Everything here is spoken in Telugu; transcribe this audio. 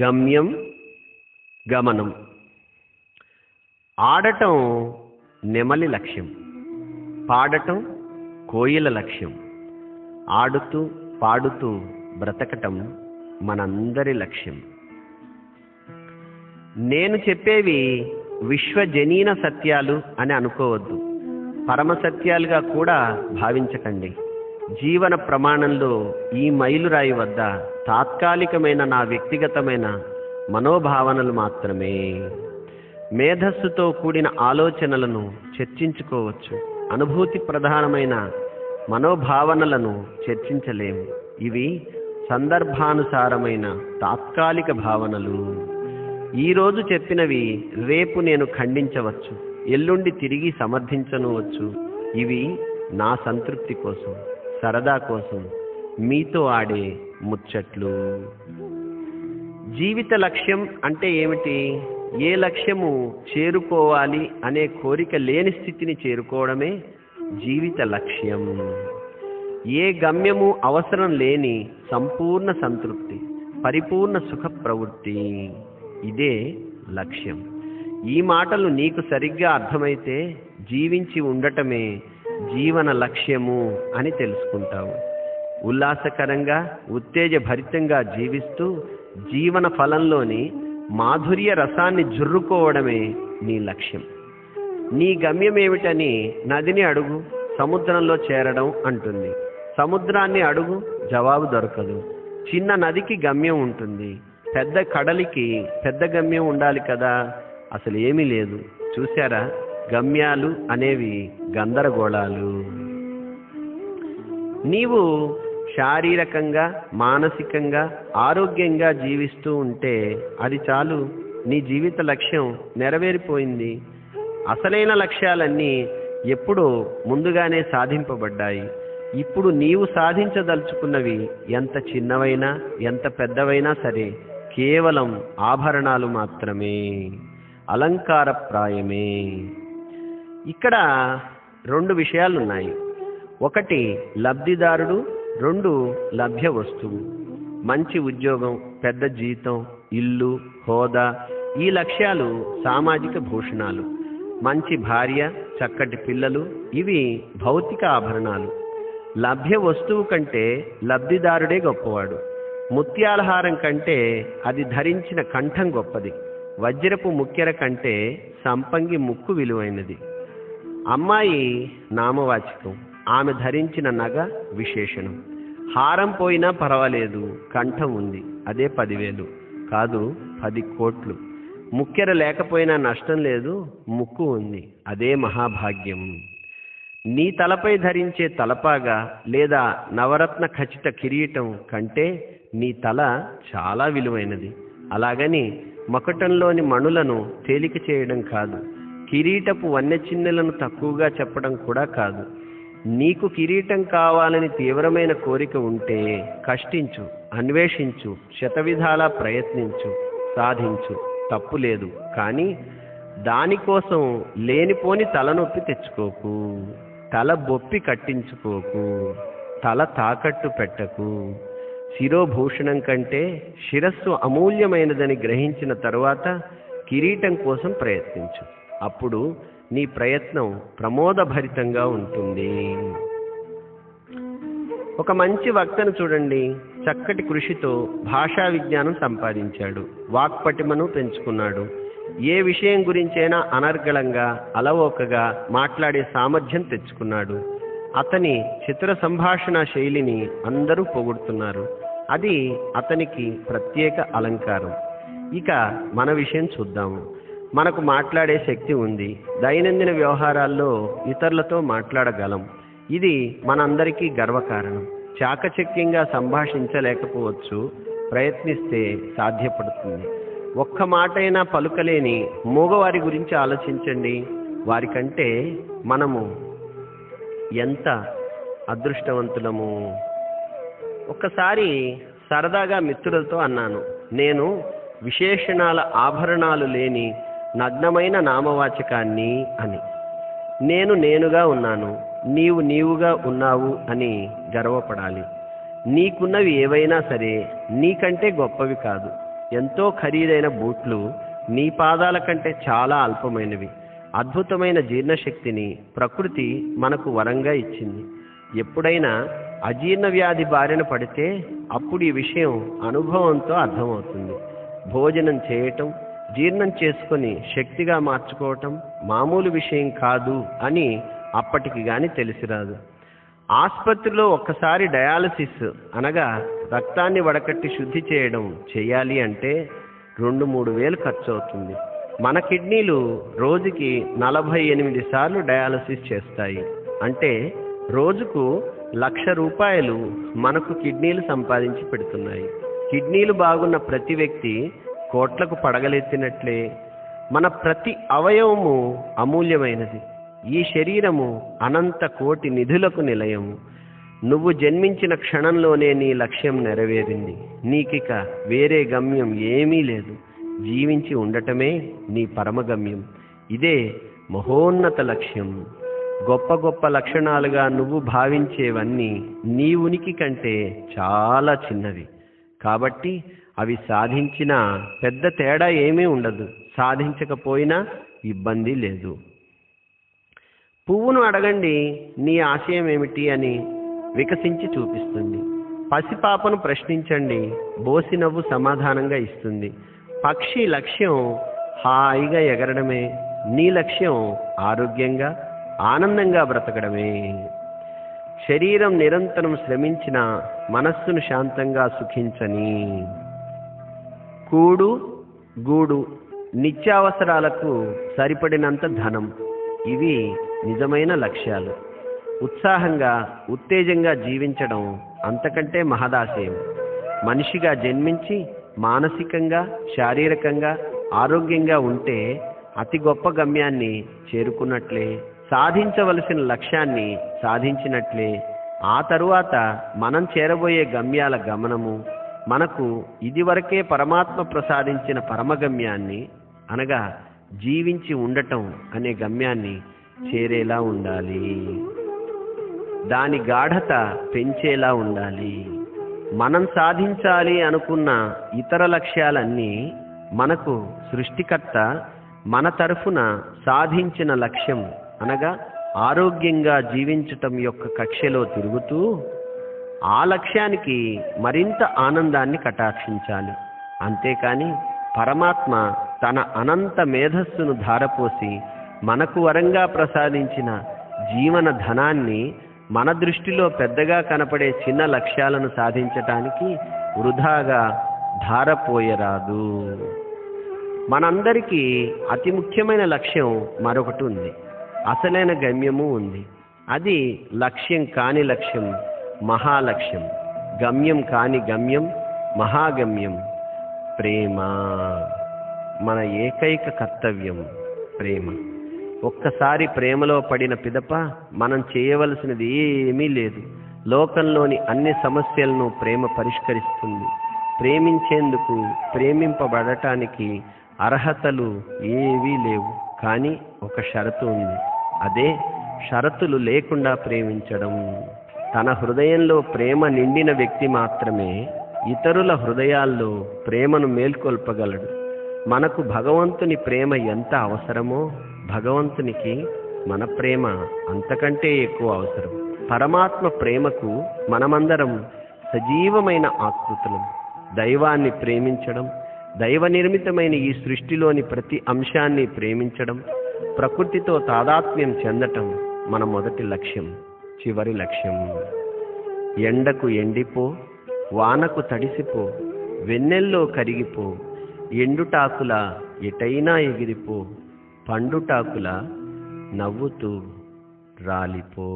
గమ్యం గమనం. ఆడటం నెమలి లక్ష్యం పాడటం కోయిల లక్ష్యం. ఆడుతూ పాడుతూ బ్రతకటం మనందరి లక్ష్యం. నేను చెప్పేవి విశ్వజనీన సత్యాలు అని అనుకోవద్దు. పరమ సత్యాలుగా కూడా భావించకండి. జీవన ప్రమాణంలో ఈ మైలురాయి వద్ద తాత్కాలికమైన నా వ్యక్తిగతమైన మనోభావనలు మాత్రమే. మేధస్సుతో కూడిన ఆలోచనలను చర్చించుకోవచ్చు. అనుభూతి ప్రధానమైన మనోభావనలను చర్చించలేము ఇవి సందర్భానుసారమైన తాత్కాలిక భావనలు. ఈరోజు చెప్పినవి రేపు నేను ఖండించవచ్చు. ఎల్లుండి తిరిగి సమర్థించనువచ్చు ఇవి నా సంతృప్తి కోసం. సరదా కోసం మీతో ఆడే ముచ్చట్లు. జీవిత లక్ష్యం అంటే ఏమిటి? ఏ లక్ష్యము చేరుకోవాలి అనే కోరిక లేని స్థితిని చేరుకోవడమే జీవిత లక్ష్యం. ఏ గమ్యము అవసరం లేని సంపూర్ణ సంతృప్తి పరిపూర్ణ సుఖ ప్రవృత్తి ఇదే లక్ష్యం. ఈ మాటలు నీకు సరిగ్గా అర్థమైతే జీవించి ఉండటమే జీవన లక్ష్యము అని తెలుసుకుంటావు. ఉల్లాసకరంగా ఉత్తేజభరితంగా జీవిస్తూ జీవన ఫలంలోని మాధుర్య రసాన్ని జుర్రుకోవడమే నీ లక్ష్యం. నీ గమ్యం ఏమిటని నదిని అడుగు సముద్రంలో చేరడం అంటుంది. సముద్రాన్ని అడుగు జవాబు దొరకదు. చిన్న నదికి గమ్యం ఉంటుంది. పెద్ద కడలికి పెద్ద గమ్యం ఉండాలి కదా? అసలు ఏమీ లేదు. చూసారా గమ్యాలు అనేవి గందరగోళాలు. నీవు శారీరకంగా మానసికంగా ఆరోగ్యంగా జీవిస్తూ ఉంటే అది చాలు. నీ జీవిత లక్ష్యం నెరవేరిపోయింది. అసలైన లక్ష్యాలన్నీ ఎప్పుడో ముందుగానే సాధింపబడ్డాయి. ఇప్పుడు నీవు సాధించదలుచుకున్నవి ఎంత చిన్నవైనా ఎంత పెద్దవైనా సరే కేవలం ఆభరణాలు మాత్రమే. అలంకారప్రాయమే. ఇక్కడ రెండు విషయాలు ఉన్నాయి ఒకటి లబ్ధిదారుడు రెండు లభ్య వస్తువు. మంచి ఉద్యోగం పెద్ద జీతం ఇల్లు హోదా ఈ లక్ష్యాలు సామాజిక భూషణాలు. మంచి భార్య చక్కటి పిల్లలు ఇవి భౌతిక ఆభరణాలు. లభ్య వస్తువు కంటే లబ్ధిదారుడే గొప్పవాడు. ముత్యాలహారం కంటే అది ధరించిన కంఠం గొప్పది. వజ్రపు ముక్కెర కంటే సంపంగి ముక్కు విలువైనది. అమ్మాయి నామవాచకం. ఆమె ధరించిన నగ విశేషణం. హారం పోయినా పర్వాలేదు కంఠం ఉంది. అదే పదివేలు. కాదు పది కోట్లు. ముక్కెర లేకపోయినా నష్టం లేదు ముక్కు ఉంది. అదే మహాభాగ్యం. నీ తలపై ధరించే తలపాగా లేదా నవరత్న ఖచ్చిత కిరీటం కంటే నీ తల చాలా విలువైనది. అలాగని మకటంలోని మణులను తేలిక చేయడం కాదు. కిరీటపు వన్య చిన్నెలను తక్కువగా చెప్పడం కూడా కాదు. నీకు కిరీటం కావాలని తీవ్రమైన కోరిక ఉంటే కష్టించు అన్వేషించు శతవిధాలా ప్రయత్నించు సాధించు. తప్పు లేదు. కానీ దానికోసం లేనిపోని తలనొప్పి తెచ్చుకోకు. తల బొప్పి కట్టించుకోకు. తల తాకట్టు పెట్టకు. శిరోభూషణం కంటే శిరస్సు అమూల్యమైనదని గ్రహించిన తరువాత కిరీటం కోసం ప్రయత్నించు. అప్పుడు నీ ప్రయత్నం ప్రమోదభరితంగా ఉంటుంది. ఒక మంచి వక్తను చూడండి. చక్కటి కృషితో భాషా విజ్ఞానం సంపాదించాడు. వాక్పటిమను పెంచుకున్నాడు. ఏ విషయం గురించైనా అనర్గళంగా అలవోకగా మాట్లాడే సామర్థ్యం తెచ్చుకున్నాడు. అతని చిత్ర సంభాషణ శైలిని అందరూ పొగుడుతున్నారు. అది అతనికి ప్రత్యేక అలంకారం. ఇక మన విషయం చూద్దాము మనకు మాట్లాడే శక్తి ఉంది. దైనందిన వ్యవహారాల్లో ఇతరులతో మాట్లాడగలం. ఇది మనందరికీ గర్వకారణం. చాకచక్యంగా సంభాషించలేకపోవచ్చు ప్రయత్నిస్తే సాధ్యపడుతుంది. ఒక్క మాటైనా పలుకలేని మూగవారి గురించి ఆలోచించండి. వారికంటే మనము ఎంత అదృష్టవంతులము? ఒక్కసారి సరదాగా మిత్రులతో అన్నాను. నేను విశేషణాల ఆభరణాలు లేని నగ్నమైన నామవాచకాన్ని అని. నేను నేనుగా ఉన్నాను నీవు నీవుగా ఉన్నావు అని గర్వపడాలి. నీకున్నవి ఏవైనా సరే నీకంటే గొప్పవి కాదు. ఎంతో ఖరీదైన బూట్లు నీ పాదాల కంటే చాలా అల్పమైనవి. అద్భుతమైన జీర్ణశక్తిని ప్రకృతి మనకు వరంగా ఇచ్చింది. ఎప్పుడైనా అజీర్ణ వ్యాధి బారిన పడితే అప్పుడు ఈ విషయం అనుభవంతో అర్థమవుతుంది. భోజనం చేయటం జీర్ణం చేసుకొని శక్తిగా మార్చుకోవటం మామూలు విషయం కాదు అని అప్పటికి కానీ తెలిసిరాదు ఆసుపత్రిలో ఒక్కసారి డయాలసిస్ అనగా రక్తాన్ని వడకట్టి శుద్ధి చేయడం చేయాలి అంటే రెండు మూడు వేలు ఖర్చు అవుతుంది మన కిడ్నీలు రోజుకి నలభై ఎనిమిది సార్లు డయాలసిస్ చేస్తాయి. అంటే రోజుకు లక్ష రూపాయలు మనకు కిడ్నీలు సంపాదించి పెడుతున్నాయి. కిడ్నీలు బాగున్న ప్రతి వ్యక్తి కోట్లకు పడగలెత్తినట్లే మన ప్రతి అవయవము అమూల్యమైనది. ఈ శరీరము అనంత కోటి నిధులకు నిలయము. నువ్వు జన్మించిన క్షణంలోనే నీ లక్ష్యం నెరవేరింది. నీకిక వేరే గమ్యం ఏమీ లేదు. జీవించి ఉండటమే నీ పరమగమ్యం. ఇదే మహోన్నత లక్ష్యం. గొప్ప గొప్ప లక్షణాలుగా నువ్వు భావించేవన్నీ నీ ఉనికి కంటే చాలా చిన్నవి. కాబట్టి అవి సాధించినా పెద్ద తేడా ఏమీ ఉండదు. సాధించకపోయినా ఇబ్బంది లేదు. పువ్వును అడగండి నీ ఆశయం ఏమిటి అని వికసించి చూపిస్తుంది. పసిపాపను ప్రశ్నించండి బోసి నవ్వు సమాధానంగా ఇస్తుంది. పక్షి లక్ష్యం హాయిగా ఎగరడమే నీ లక్ష్యం ఆరోగ్యంగా ఆనందంగా బ్రతకడమే. శరీరం నిరంతరం శ్రమించిన మనస్సును శాంతంగా సుఖించని. కూడు గూడు నిత్యావసరాలకు సరిపడినంత ధనం. ఇవి నిజమైన లక్ష్యాలు. ఉత్సాహంగా ఉత్తేజంగా జీవించడం అంతకంటే మహదాశయం. మనిషిగా జన్మించి మానసికంగా శారీరకంగా ఆరోగ్యంగా ఉంటే అతి గొప్ప గమ్యాన్ని చేరుకున్నట్లే సాధించవలసిన లక్ష్యాన్ని సాధించినట్లే ఆ తరువాత మనం చేరబోయే గమ్యాల గమనము మనకు ఇదివరకే పరమాత్మ ప్రసాదించిన పరమగమ్యాన్ని అనగా జీవించి ఉండటం అనే గమ్యాన్ని చేరేలా ఉండాలి. దాని గాఢత పెంచేలా ఉండాలి. మనం సాధించాలి అనుకున్న ఇతర లక్ష్యాలన్నీ మనకు సృష్టికర్త మన తరఫున సాధించిన లక్ష్యం అనగా ఆరోగ్యంగా జీవించటం యొక్క కక్షలో తిరుగుతూ ఆ లక్ష్యానికి మరింత ఆనందాన్ని కటాక్షించాలి. అంతేకాని పరమాత్మ తన అనంత మేధస్సును ధారపోసి మనకు వరంగా ప్రసాదించిన జీవన ధనాన్ని మన దృష్టిలో పెద్దగా కనపడే చిన్న లక్ష్యాలను సాధించటానికి వృధాగా ధారపోయరాదు. మనందరికీ అతి ముఖ్యమైన లక్ష్యం మరొకటి ఉంది. అసలైన గమ్యము ఉంది. అది లక్ష్యం కాని లక్ష్యం మహాలక్ష్యం. గమ్యం కాని గమ్యం మహాగమ్యం ప్రేమ. మన ఏకైక కర్తవ్యం ప్రేమ. ఒక్కసారి ప్రేమలో పడిన పిదప మనం చేయవలసినది ఏమీ లేదు. లోకంలోని అన్ని సమస్యలను ప్రేమ పరిష్కరిస్తుంది. ప్రేమించేందుకు ప్రేమింపబడటానికి అర్హతలు ఏవీ లేవు. కానీ ఒక షరతు ఉంది. అదే షరతులు లేకుండా ప్రేమించడం. తన హృదయంలో ప్రేమ నిండిన వ్యక్తి మాత్రమే ఇతరుల హృదయాల్లో ప్రేమను మేల్కొల్పగలడు. మనకు భగవంతుని ప్రేమ ఎంత అవసరమో భగవంతునికి మన ప్రేమ అంతకంటే ఎక్కువ అవసరం. పరమాత్మ ప్రేమకు మనమందరం సజీవమైన ఆకృతులం. దైవాన్ని ప్రేమించడం దైవ నిర్మితమైన ఈ సృష్టిలోని ప్రతి అంశాన్ని ప్రేమించడం ప్రకృతితో తాదాత్మ్యం చెందటం మన మొదటి లక్ష్యం. చివరి లక్ష్యం. ఎండకు ఎండిపో వానకు తడిసిపో వెన్నెల్లో కరిగిపో ఎండుటాకుల ఎటైనా ఎగిరిపో పండుటాకుల నవ్వుతూ రాలిపో.